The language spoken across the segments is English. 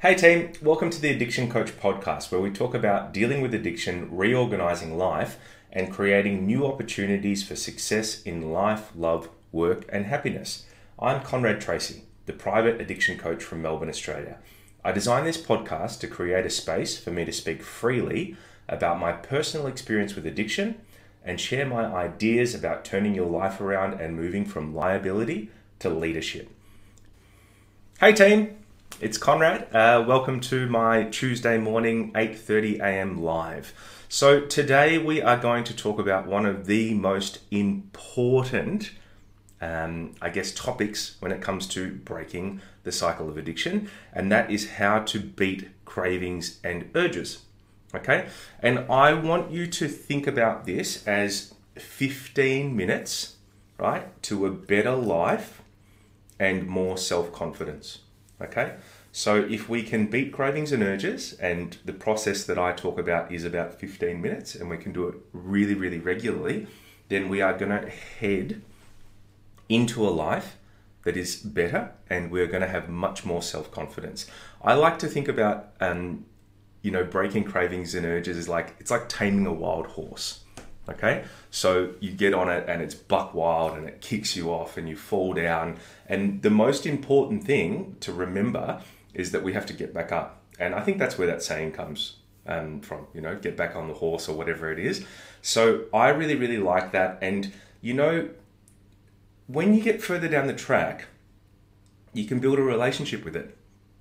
Hey team, welcome to the Addiction Coach podcast where we talk about dealing with addiction, reorganizing life, and creating new opportunities for success in life, love, work, and happiness. I'm Conrad Tracey, the private addiction coach from Melbourne, Australia. I designed this podcast to create a space for me to speak freely about my personal experience with addiction and share my ideas about turning your life around and moving from liability to leadership. Hey team, it's Conrad. Uh, welcome to my Tuesday morning 8:30 a.m. live. So today we are going to talk about one of the most important, um, I guess, topics when it comes to breaking the cycle of addiction, and that is how to beat cravings and urges. Okay, and I want you to think about this as 15 minutes, right, to a better life and more self confidence. Okay, so if we can beat cravings and urges, and the process that I talk about is about 15 minutes, and we can do it really, really regularly, then we are going to head into a life that is better and we're going to have much more self confidence. I like to think about, um, you know, breaking cravings and urges is like it's like taming a wild horse. Okay, so you get on it and it's buck wild and it kicks you off and you fall down. And the most important thing to remember is that we have to get back up. And I think that's where that saying comes um, from, you know, get back on the horse or whatever it is. So I really, really like that. And, you know, when you get further down the track, you can build a relationship with it.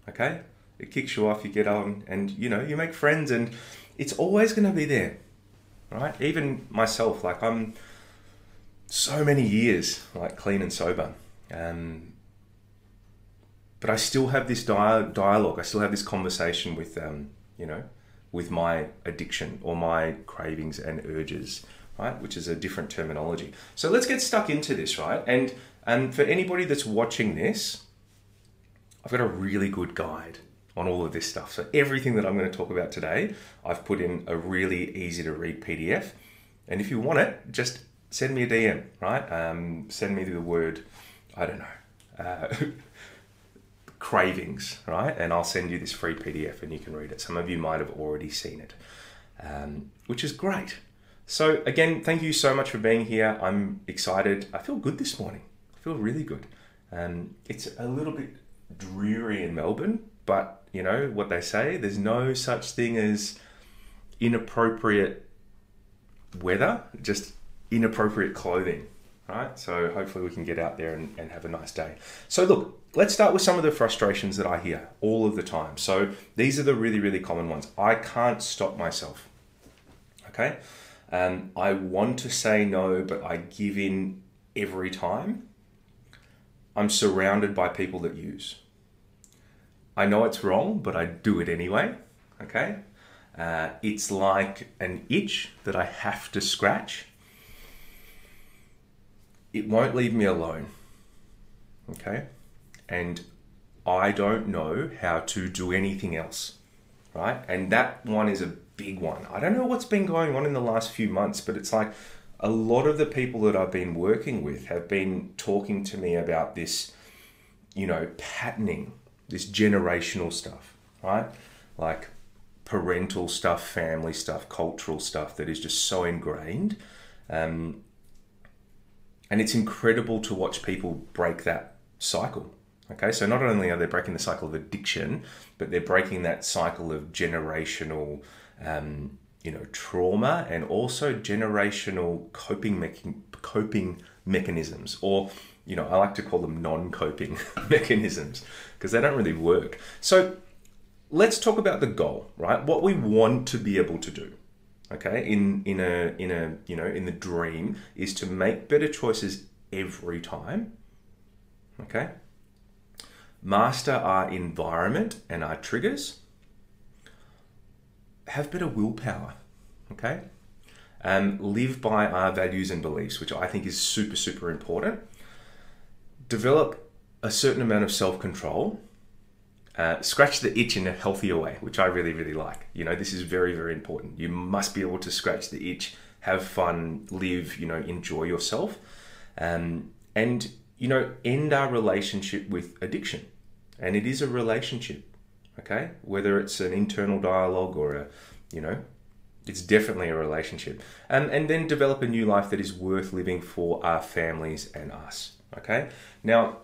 Okay? It kicks you off, you get on, and, you know, you make friends, and it's always going to be there right? Even myself, like I'm so many years like clean and sober, um, but I still have this dia- dialogue. I still have this conversation with, um, you know, with my addiction or my cravings and urges, right? Which is a different terminology. So let's get stuck into this, right? And and for anybody that's watching this, I've got a really good guide on all of this stuff. So everything that I'm going to talk about today, I've put in a really easy to read PDF. And if you want it, just send me a DM, right? Um, send me the word, I don't know, uh, cravings, right? And I'll send you this free PDF and you can read it. Some of you might have already seen it, um, which is great. So again, thank you so much for being here. I'm excited. I feel good this morning. I feel really good. Um, it's a little bit dreary in Melbourne, but you know what they say there's no such thing as inappropriate weather, just inappropriate clothing, right? So hopefully we can get out there and, and have a nice day. So, look, let's start with some of the frustrations that I hear all of the time. So, these are the really, really common ones. I can't stop myself, okay? Um, I want to say no, but I give in every time. I'm surrounded by people that use. I know it's wrong, but I do it anyway. Okay? Uh, it's like an itch that I have to scratch. It won't leave me alone. Okay? And I don't know how to do anything else. Right? And that one is a big one. I don't know what's been going on in the last few months, but it's like a lot of the people that I've been working with have been talking to me about this, you know, patterning this generational stuff, right? Like parental stuff, family stuff, cultural stuff that is just so ingrained. Um, and it's incredible to watch people break that cycle. Okay, so not only are they breaking the cycle of addiction, but they're breaking that cycle of generational, um, you know, trauma and also generational coping me- coping mechanisms, or you know, I like to call them non-coping mechanisms because they don't really work. So let's talk about the goal, right? What we want to be able to do. Okay, in in a in a you know in the dream is to make better choices every time. Okay, master our environment and our triggers. Have better willpower. Okay, and live by our values and beliefs, which I think is super super important develop a certain amount of self control, uh, scratch the itch in a healthier way, which I really, really like. You know, this is very, very important. You must be able to scratch the itch, have fun, live, you know, enjoy yourself. Um, and, you know, end our relationship with addiction. And it is a relationship, Okay, whether it's an internal dialogue or a, you know, it's definitely a relationship. And and then develop a new life that is worth living for our families and us. Okay, now.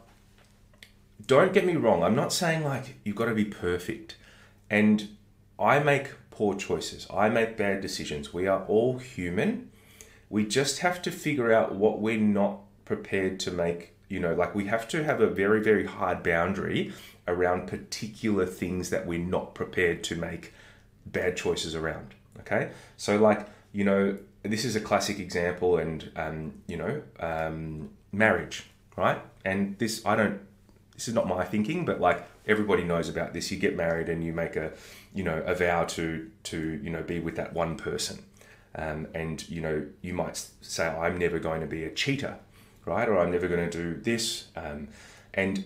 Don't get me wrong. I'm not saying like you've got to be perfect. And I make poor choices. I make bad decisions. We are all human. We just have to figure out what we're not prepared to make. You know, like we have to have a very, very hard boundary around particular things that we're not prepared to make bad choices around. Okay. So, like, you know, this is a classic example, and, um, you know, um, marriage, right? And this, I don't, this is not my thinking, but like everybody knows about this. You get married and you make a, you know, a vow to to you know be with that one person, um, and you know you might say I'm never going to be a cheater, right? Or I'm never going to do this, um, and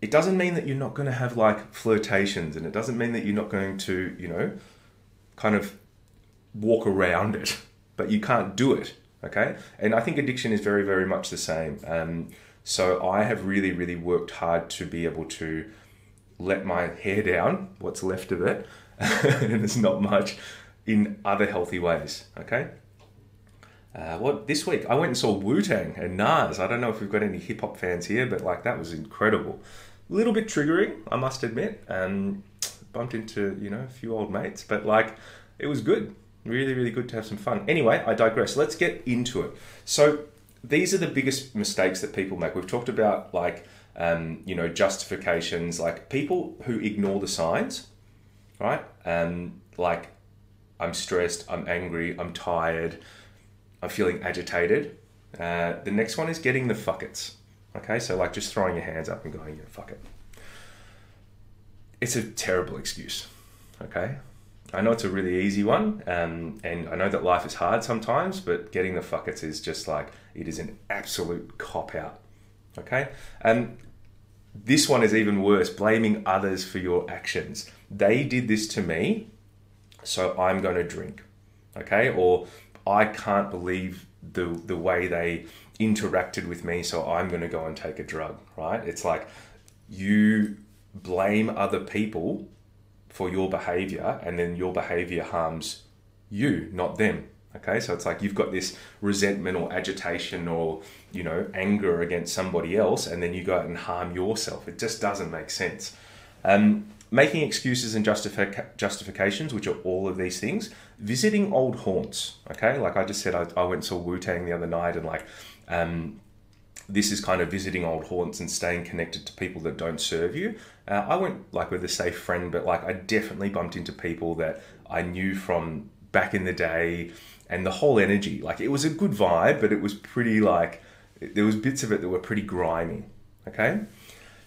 it doesn't mean that you're not going to have like flirtations, and it doesn't mean that you're not going to you know, kind of walk around it, but you can't do it. Okay, and I think addiction is very very much the same. Um, so I have really, really worked hard to be able to let my hair down, what's left of it, and there's not much, in other healthy ways. Okay. Uh, what this week I went and saw Wu Tang and Nas. I don't know if we've got any hip hop fans here, but like that was incredible. A little bit triggering, I must admit. Um, bumped into you know a few old mates, but like it was good. Really, really good to have some fun. Anyway, I digress. Let's get into it. So these are the biggest mistakes that people make. We've talked about like um, you know justifications, like people who ignore the signs, right? Um, like I'm stressed, I'm angry, I'm tired, I'm feeling agitated. Uh, the next one is getting the fuckets. Okay, so like just throwing your hands up and going, yeah, fuck it. It's a terrible excuse. Okay, I know it's a really easy one, um, and I know that life is hard sometimes, but getting the fuckets is just like it is an absolute cop out. Okay, and um, this one is even worse: blaming others for your actions. They did this to me, so I'm going to drink. Okay, or I can't believe the the way they interacted with me, so I'm going to go and take a drug. Right? It's like you blame other people for your behavior and then your behavior harms you, not them. Okay, so it's like you've got this resentment or agitation or you know anger against somebody else, and then you go out and harm yourself. It just doesn't make sense. Um, making excuses and justific- justifications, which are all of these things. Visiting old haunts. Okay, like I just said, I, I went and saw Wu Tang the other night, and like um, this is kind of visiting old haunts and staying connected to people that don't serve you. Uh, I went like with a safe friend, but like I definitely bumped into people that I knew from back in the day, and the whole energy. Like it was a good vibe, but it was pretty like there was bits of it that were pretty grimy. Okay,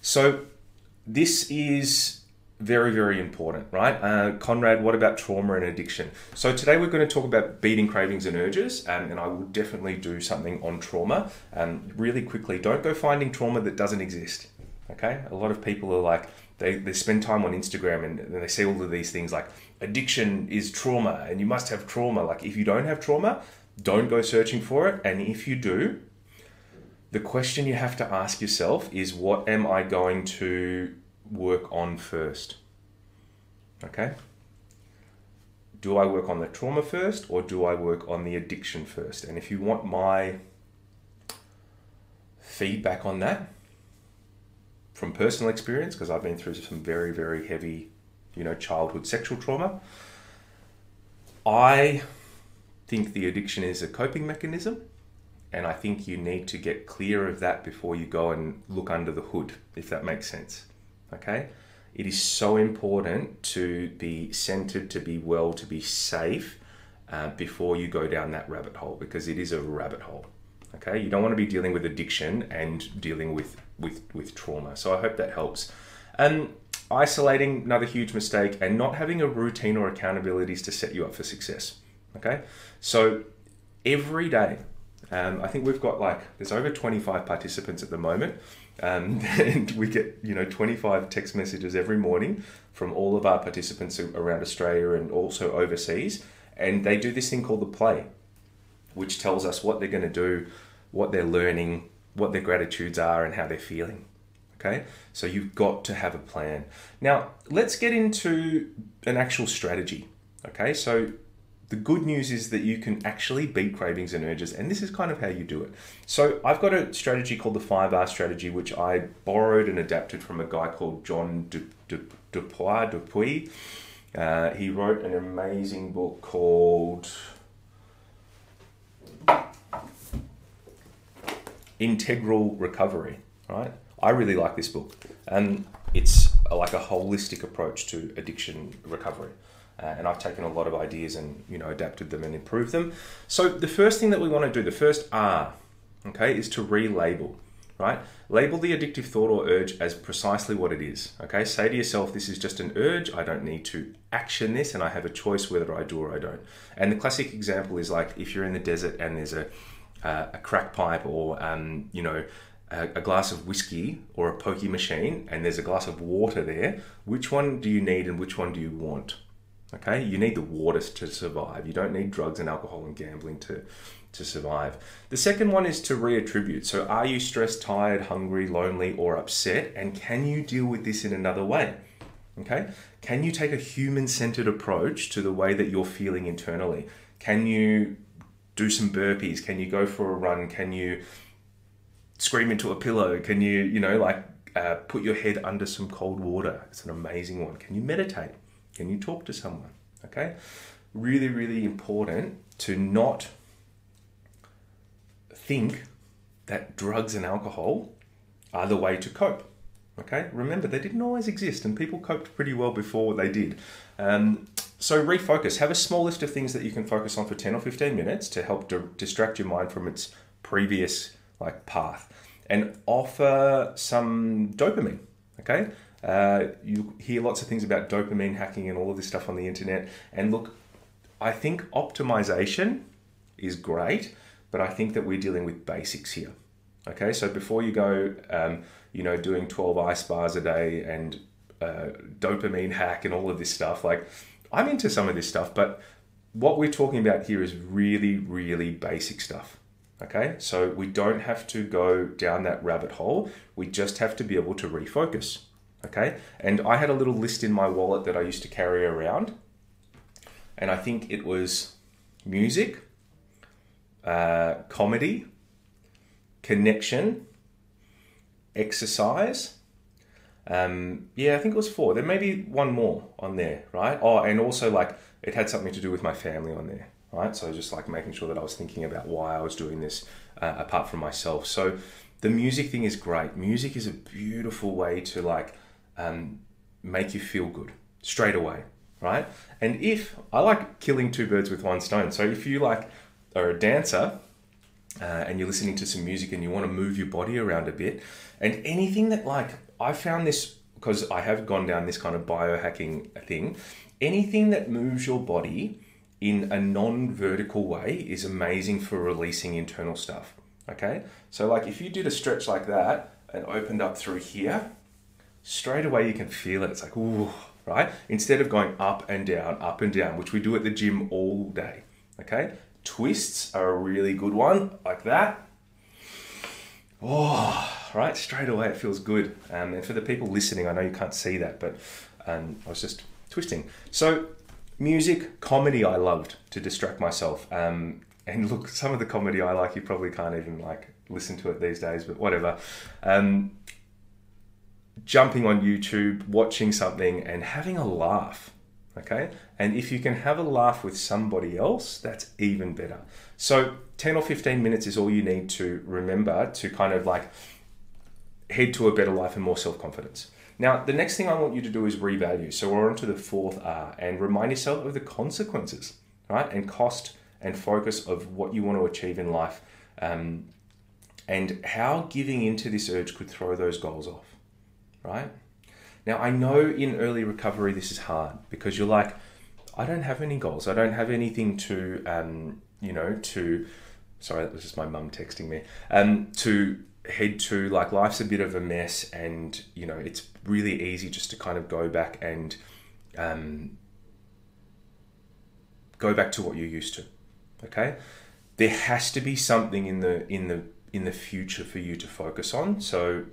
so this is very, very important, right? Uh, Conrad, what about trauma and addiction? So today we're going to talk about beating cravings and urges, um, and I will definitely do something on trauma. Um, really quickly, don't go finding trauma that doesn't exist. Okay, a lot of people are like they, they spend time on Instagram and, and they see all of these things like addiction is trauma and you must have trauma. Like if you don't have trauma, don't go searching for it, and if you do, the question you have to ask yourself is what am I going to work on first? Okay? Do I work on the trauma first or do I work on the addiction first? And if you want my feedback on that from personal experience, because I've been through some very, very heavy, you know, childhood sexual trauma, I think the addiction is a coping mechanism. And I think you need to get clear of that before you go and look under the hood, if that makes sense. Okay? It is so important to be centered, to be well, to be safe uh, before you go down that rabbit hole because it is a rabbit hole. Okay? You don't want to be dealing with addiction and dealing with, with, with trauma. So I hope that helps. Um, isolating, another huge mistake, and not having a routine or accountabilities to set you up for success. Okay? So every day, um, I think we've got like, there's over 25 participants at the moment. Um, and we get you know 25 text messages every morning from all of our participants around Australia and also overseas, and they do this thing called the play, which tells us what they're going to do, what they're learning, what their gratitudes are, and how they're feeling. Okay, so you've got to have a plan. Now, let's get into an actual strategy. Okay, so the good news is that you can actually beat cravings and urges, and this is kind of how you do it. So, I've got a strategy called the 5R strategy, which I borrowed and adapted from a guy called John Dupuy. Dupuy. Uh, he wrote an amazing book called Integral Recovery, right? I really like this book, and it's like a holistic approach to addiction recovery. Uh, and I've taken a lot of ideas and you know adapted them and improved them. So the first thing that we want to do, the first R, okay, is to relabel. Right? Label the addictive thought or urge as precisely what it is. Okay? Say to yourself, this is just an urge. I don't need to action this, and I have a choice whether I do or I don't. And the classic example is like if you're in the desert and there's a uh, a crack pipe or um, you know a, a, glass of whiskey or a pokey machine and there's a glass of water there which one do you need and which one do you want okay you need the water to survive you don't need drugs and alcohol and gambling to to survive the second one is to reattribute so are you stressed tired hungry lonely or upset and can you deal with this in another way okay can you take a human centered approach to the way that you're feeling internally can you do some burpees? Can you go for a run? Can you scream into a pillow? Can you, you know, like uh, put your head under some cold water? It's an amazing one. Can you meditate? Can you talk to someone? Okay. Really, really important to not think that drugs and alcohol are the way to cope. Okay, remember they didn't always exist, and people coped pretty well before they did. Um, so refocus. Have a small list of things that you can focus on for 10 or 15 minutes to help to distract your mind from its previous like path and offer some dopamine. Okay. Uh, you hear lots of things about dopamine hacking and all of this stuff on the internet. And look, I think optimization is great, but I think that we're dealing with basics here. Okay, so before you go, um, you know, doing 12 ice bars a day and uh, dopamine hack and all of this stuff, like I'm into some of this stuff, but what we're talking about here is really, really basic stuff. Okay, so we don't have to go down that rabbit hole. We just have to be able to refocus. Okay, and I had a little list in my wallet that I used to carry around, and I think it was music, uh, comedy, connection, exercise, um, yeah, I think it was four. There may be one more on there, right? Oh, and also like it had something to do with my family on there, right? So just like making sure that I was thinking about why I was doing this uh, apart from myself. So the music thing is great. Music is a beautiful way to like um, make you feel good straight away, right? And if I like killing two birds with one stone, so if you like are a dancer uh, and you're listening to some music and you want to move your body around a bit, and anything that like I found this because I have gone down this kind of biohacking thing. Anything that moves your body in a non vertical way is amazing for releasing internal stuff. Okay, so like if you did a stretch like that and opened up through here, straight away you can feel it. It's like, ooh, right? Instead of going up and down, up and down, which we do at the gym all day. Okay, twists are a really good one, like that. Oh, right? Straight away, it feels good. Um, and for the people listening, I know you can't see that, but um, I was just twisting. So, music, comedy, I loved to distract myself. Um, and look, some of the comedy I like, you probably can't even like listen to it these days, but whatever. Um, jumping on YouTube, watching something, and having a laugh. Okay, and if you can have a laugh with somebody else, that's even better. So, 10 or 15 minutes is all you need to remember to kind of like head to a better life and more self confidence. Now, the next thing I want you to do is revalue. So we're on to the fourth R and remind yourself of the consequences, right? And cost and focus of what you want to achieve in life um, and how giving into this urge could throw those goals off, right? Now, I know in early recovery this is hard because you're like, I don't have any goals. I don't have anything to, um, you know, to, sorry, that was just my mum texting me, um, to head to like life's a bit of a mess and you know it's really easy just to kind of go back and um, go back to what you're used to okay there has to be something in the in the in the future for you to focus on so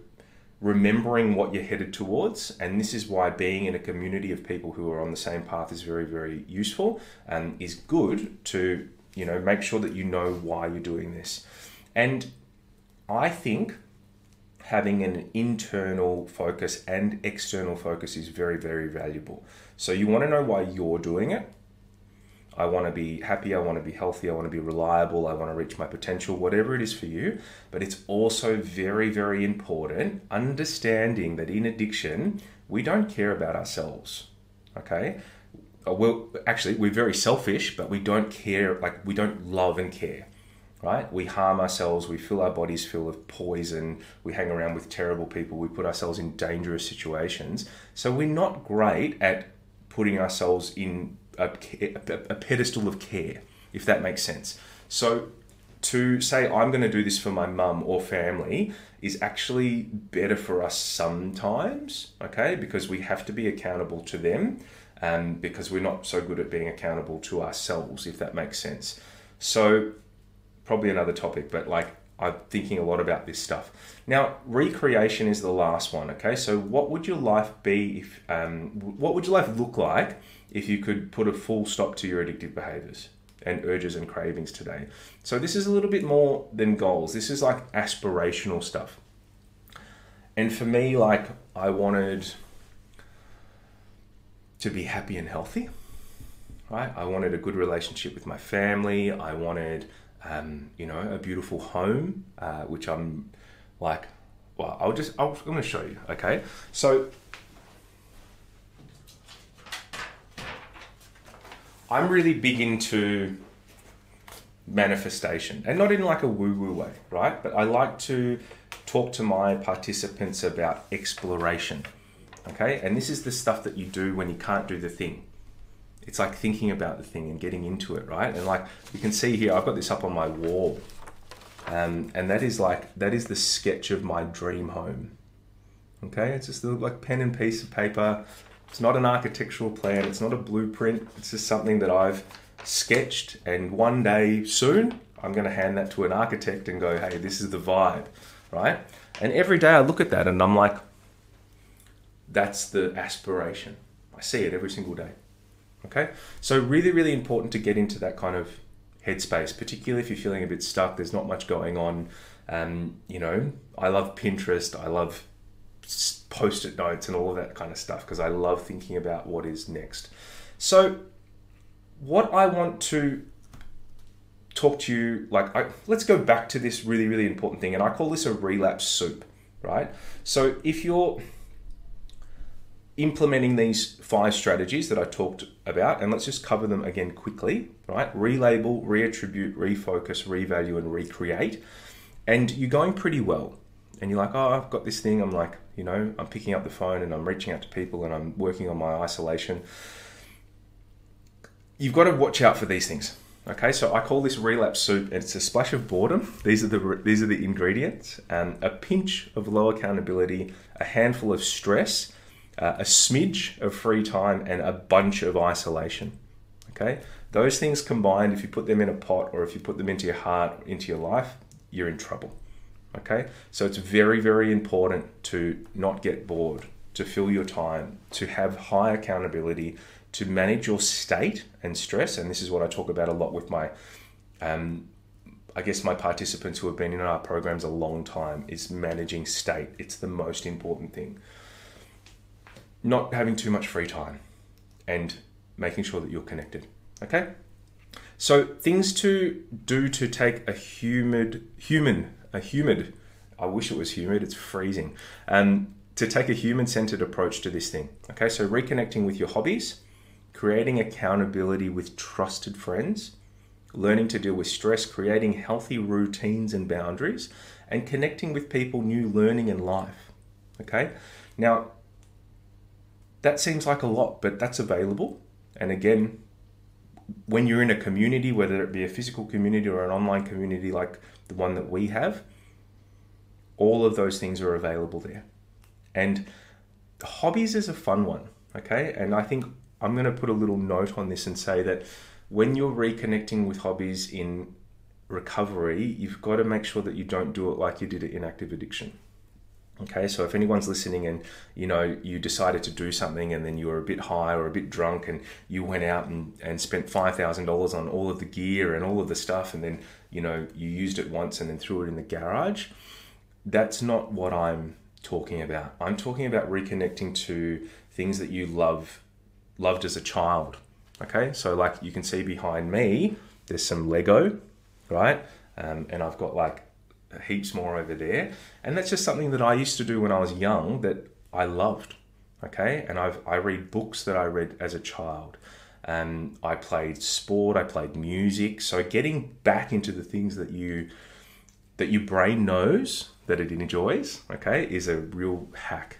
remembering what you're headed towards. And this is why being in a community of people who are on the same path is very, very useful and is good to, you know, make sure that you know why you're doing this. And I think having an internal focus and external focus is very, very valuable. So you want to know why you're doing it. I want to be happy, I want to be healthy, I want to be reliable, I want to reach my potential, whatever it is for you. But it's also very, very important understanding that in addiction, we don't care about ourselves. Okay? Uh, well, actually, we're very selfish, but we don't care, like, we don't love and care right? We harm ourselves, we fill our bodies full of poison, we hang around with terrible people, we put ourselves in dangerous situations. So we're not great at putting ourselves in a, a, pedestal of care, if that makes sense. So to say I'm going to do this for my mum or family is actually better for us sometimes, okay? Because we have to be accountable to them, um, because we're not so good at being accountable to ourselves, if that makes sense. So probably another topic, but like I'm thinking a lot about this stuff. Now, recreation is the last one. Okay, so what would your life be if? Um, what would your life look like if you could put a full stop to your addictive behaviors and urges and cravings today? So this is a little bit more than goals. This is like aspirational stuff. And for me, like I wanted to be happy and healthy. Right? I wanted a good relationship with my family. I wanted um, you know, a beautiful home, uh, which I'm like, well, I'll just, I'll, I'm going to show you, okay? So, I'm really big into manifestation and not in like a woo woo way, right? But I like to talk to my participants about exploration, okay? And this is the stuff that you do when you can't do the thing it's like thinking about the thing and getting into it, right? And like you can see here, I've got this up on my wall, um, and that is like that is the sketch of my dream home. Okay, it's just like pen and piece of paper. It's not an architectural plan. It's not a blueprint. It's just something that I've sketched, and one day soon I'm going to hand that to an architect and go, "Hey, this is the vibe," right? And every day I look at that and I'm like, "That's the aspiration." I see it every single day. Okay, so really, really important to get into that kind of headspace, particularly if you're feeling a bit stuck. There's not much going on. Um, you know, I love Pinterest. I love post-it notes and all of that kind of stuff because I love thinking about what is next. So, what I want to talk to you like, I, let's go back to this really, really important thing, and I call this a relapse soup, right? So, if you're implementing these five strategies that I talked about, and let's just cover them again quickly, right? Relabel, reattribute, refocus, revalue, and recreate. And you're going pretty well. And you're like, oh, I've got this thing. I'm like, you know, I'm picking up the phone and I'm reaching out to people and I'm working on my isolation. You've got to watch out for these things. Okay, so I call this relapse soup, and it's a splash of boredom. These are the these are the ingredients: um, a pinch of low accountability, a handful of stress, uh, a smidge of free time, and a bunch of isolation. Okay, those things combined, if you put them in a pot or if you put them into your heart, into your life, you're in trouble. Okay, so it's very, very important to not get bored, to fill your time, to have high accountability, to manage your state and stress. And this is what I talk about a lot with my, um, I guess, my participants who have been in our programs a long time is managing state. It's the most important thing not having too much free time and making sure that you're connected. Okay? So things to do to take a humid human a humid I wish it was humid, it's freezing. Um, to take a human centered approach to this thing. Okay, so reconnecting with your hobbies, creating accountability with trusted friends, learning to deal with stress, creating healthy routines and boundaries, and connecting with people new, learning in life. Okay, now that seems like a lot, but that's available. And again, when you're in a community, whether it be a physical community or an online community like the one that we have, all of those things are available there. And hobbies is a fun one, okay? And I think I'm going to put a little note on this and say that when you're reconnecting with hobbies in recovery, you've got to make sure that you don't do it like you did it in active addiction. Okay, so if anyone's listening and you know you decided to do something and then you were a bit high or a bit drunk and you went out and, and spent five thousand dollars on all of the gear and all of the stuff and then you know you used it once and then threw it in the garage, that's not what I'm talking about. I'm talking about reconnecting to things that you love loved as a child. Okay, so like you can see behind me, there's some Lego, right? Um, and I've got like heaps more over there. And that's just something that I used to do when I was young that I loved. Okay, and I've I read books that I read as a child. Um, I played sport. I played music. So getting back into the things that you that your brain knows that it enjoys, okay, is a real hack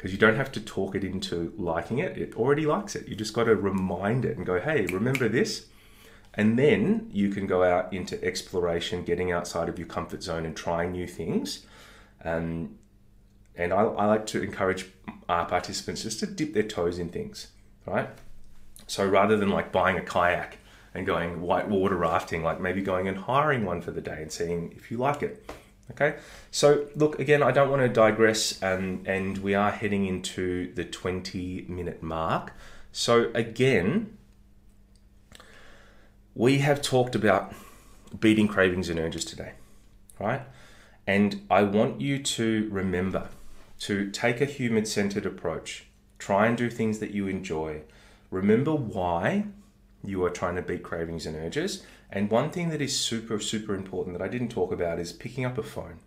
because you don't have to talk it into liking it. It already likes it. You just got to remind it and go, hey, remember this? And then you can go out into exploration, getting outside of your comfort zone and trying new things. Um, and I, I like to encourage our participants just to dip their toes in things, right? So rather than like buying a kayak and going white water rafting, like maybe going and hiring one for the day and seeing if you like it. Okay, so look again, I don't want to digress, um, and we are heading into the 20 minute mark. So, again, we have talked about beating cravings and urges today, right? And I want you to remember to take a human centered approach. Try and do things that you enjoy. Remember why you are trying to beat cravings and urges. And one thing that is super, super important that I didn't talk about is picking up a phone.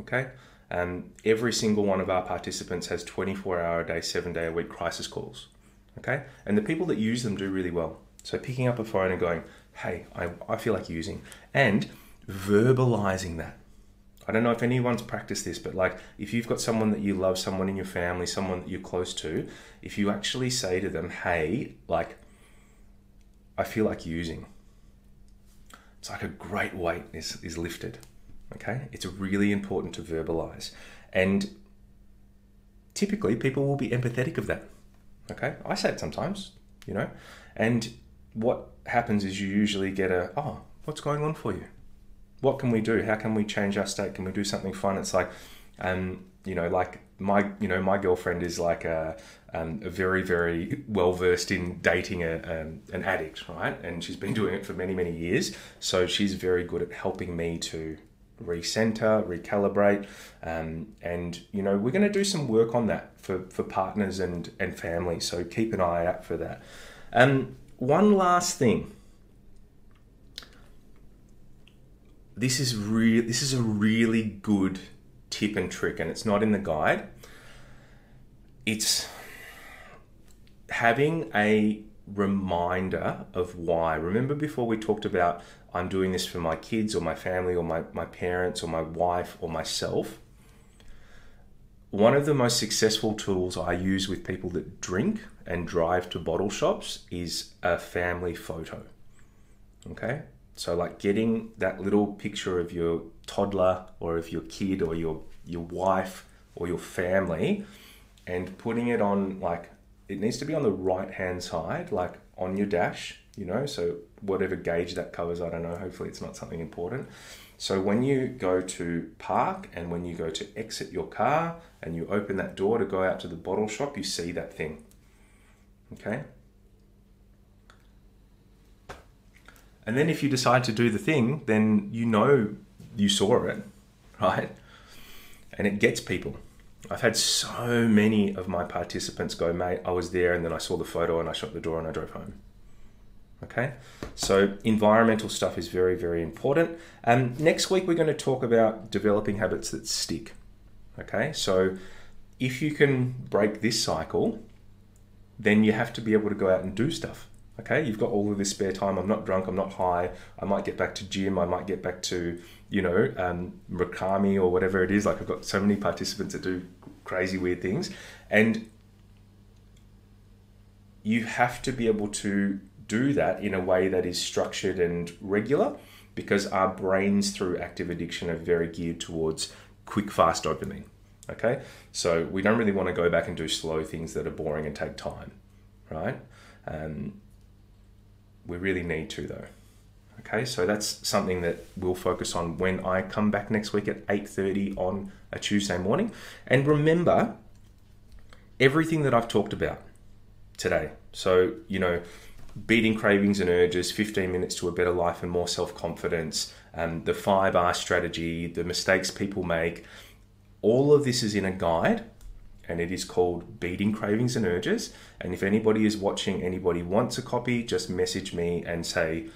Okay? Um, every single one of our participants has 24 hour a day, seven day a week crisis calls. Okay? And the people that use them do really well. So picking up a phone and going, hey, I, I feel like using, and verbalizing that. I don't know if anyone's practiced this, but like if you've got someone that you love, someone in your family, someone that you're close to, if you actually say to them, hey, like, I feel like using, it's like a great weight is, is lifted. Okay? It's really important to verbalize. And typically people will be empathetic of that. Okay? I say it sometimes, you know, and what happens is you usually get a, oh, what's going on for you? What can we do? How can we change our state? Can we do something fun? It's like, um, you know, like my, you know, my girlfriend is like a, um, a very, very well versed in dating a, um, an addict, right? And she's been doing it for many, many years. So she's very good at helping me to recenter, recalibrate, um, and you know we're going to do some work on that for for partners and and family. So keep an eye out for that. Um, one last thing. This is real. This is a really good tip and trick, and it's not in the guide. It's having a reminder of why. Remember before we talked about I'm doing this for my kids or my family or my, my parents or my wife or myself. One of the most successful tools I use with people that drink and drive to bottle shops is a family photo. Okay? So like getting that little picture of your toddler or of your kid or your your wife or your family and putting it on like it needs to be on the right hand side, like on your dash, you know, so whatever gauge that covers, I don't know, hopefully it's not something important. So when you go to park and when you go to exit your car and you open that door to go out to the bottle shop, you see that thing. Okay? And then if you decide to do the thing, then you know you saw it, right? And it gets people. I've had so many of my participants go, mate, I was there and then I saw the photo and I shut the door and I drove home. Okay, so environmental stuff is very, very important. Um, next week, we're going to talk about developing habits that stick. Okay, so if you can break this cycle, then you have to be able to go out and do stuff. Okay, you've got all of this spare time. I'm not drunk. I'm not high. I might get back to gym. I might get back to you know um, Rakami or whatever it is. Like I've got so many participants that do crazy weird things, and you have to be able to do that in a way that is structured and regular because our brains through active addiction are very geared towards quick fast dopamine okay so we don't really want to go back and do slow things that are boring and take time right um, we really need to though Okay, so that's something that we'll focus on when I come back next week at 8:30 on a Tuesday morning. And remember everything that I've talked about today. So, you know, beating cravings and urges, 15 minutes to a better life and more self-confidence, um, the 5R strategy, the mistakes people make, all of this is in a guide and it is called Beating Cravings and Urges. And if anybody is watching, anybody wants a copy, just message me and say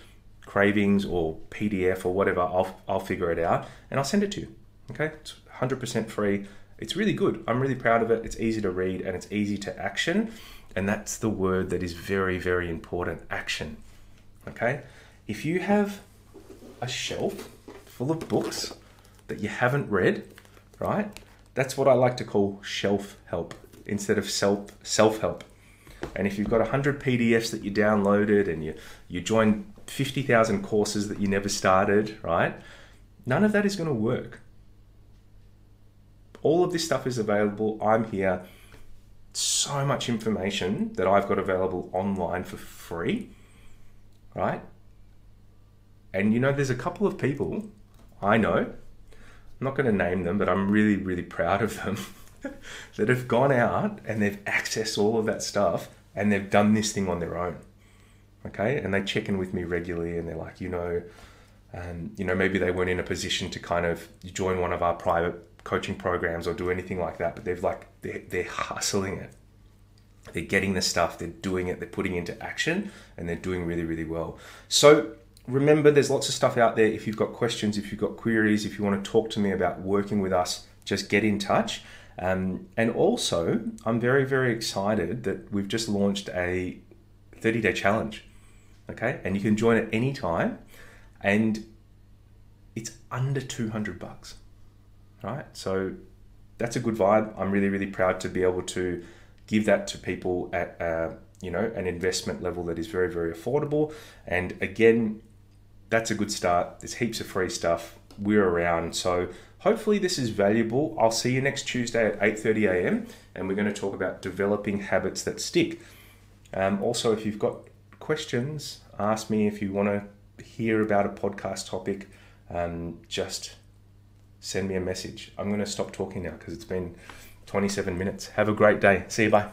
cravings or PDF or whatever. I'll, I'll figure it out and I'll send it to you. Okay, it's 100% free. It's really good. I'm really proud of it. It's easy to read and it's easy to action. And that's the word that is very, very important action. Okay, if you have a shelf full of books that you haven't read, right? That's what I like to call shelf help instead of self self help. And if you've got 100 PDFs that you downloaded and you, you joined 50,000 courses that you never started, right? None of that is going to work. All of this stuff is available. I'm here. So much information that I've got available online for free, right? And you know, there's a couple of people I know I'm not going to name them, but I'm really, really proud of them that have gone out and they've accessed all of that stuff and they've done this thing on their own. Okay, and they check in with me regularly, and they're like, you know, um, you know, maybe they weren't in a position to kind of join one of our private coaching programs or do anything like that, but they've like they're, they're hustling it. They're getting the stuff, they're doing it, they're putting into action, and they're doing really, really well. So remember, there's lots of stuff out there. If you've got questions, if you've got queries, if you want to talk to me about working with us, just get in touch. Um, and also, I'm very, very excited that we've just launched a 30 day challenge. Okay, and you can join at any time, and it's under 200 bucks. Right, so that's a good vibe. I'm really, really proud to be able to give that to people at uh, you know an investment level that is very, very affordable. And again, that's a good start. There's heaps of free stuff. We're around. So hopefully this is valuable. I'll see you next Tuesday at 8:30 a.m. and we're going to talk about developing habits that stick. Um, also, if you've got questions, ask me. If you want to hear about a podcast topic, um, just send me a message. I'm going to stop talking now because it's been 27 minutes. Have a great day. See you. Bye.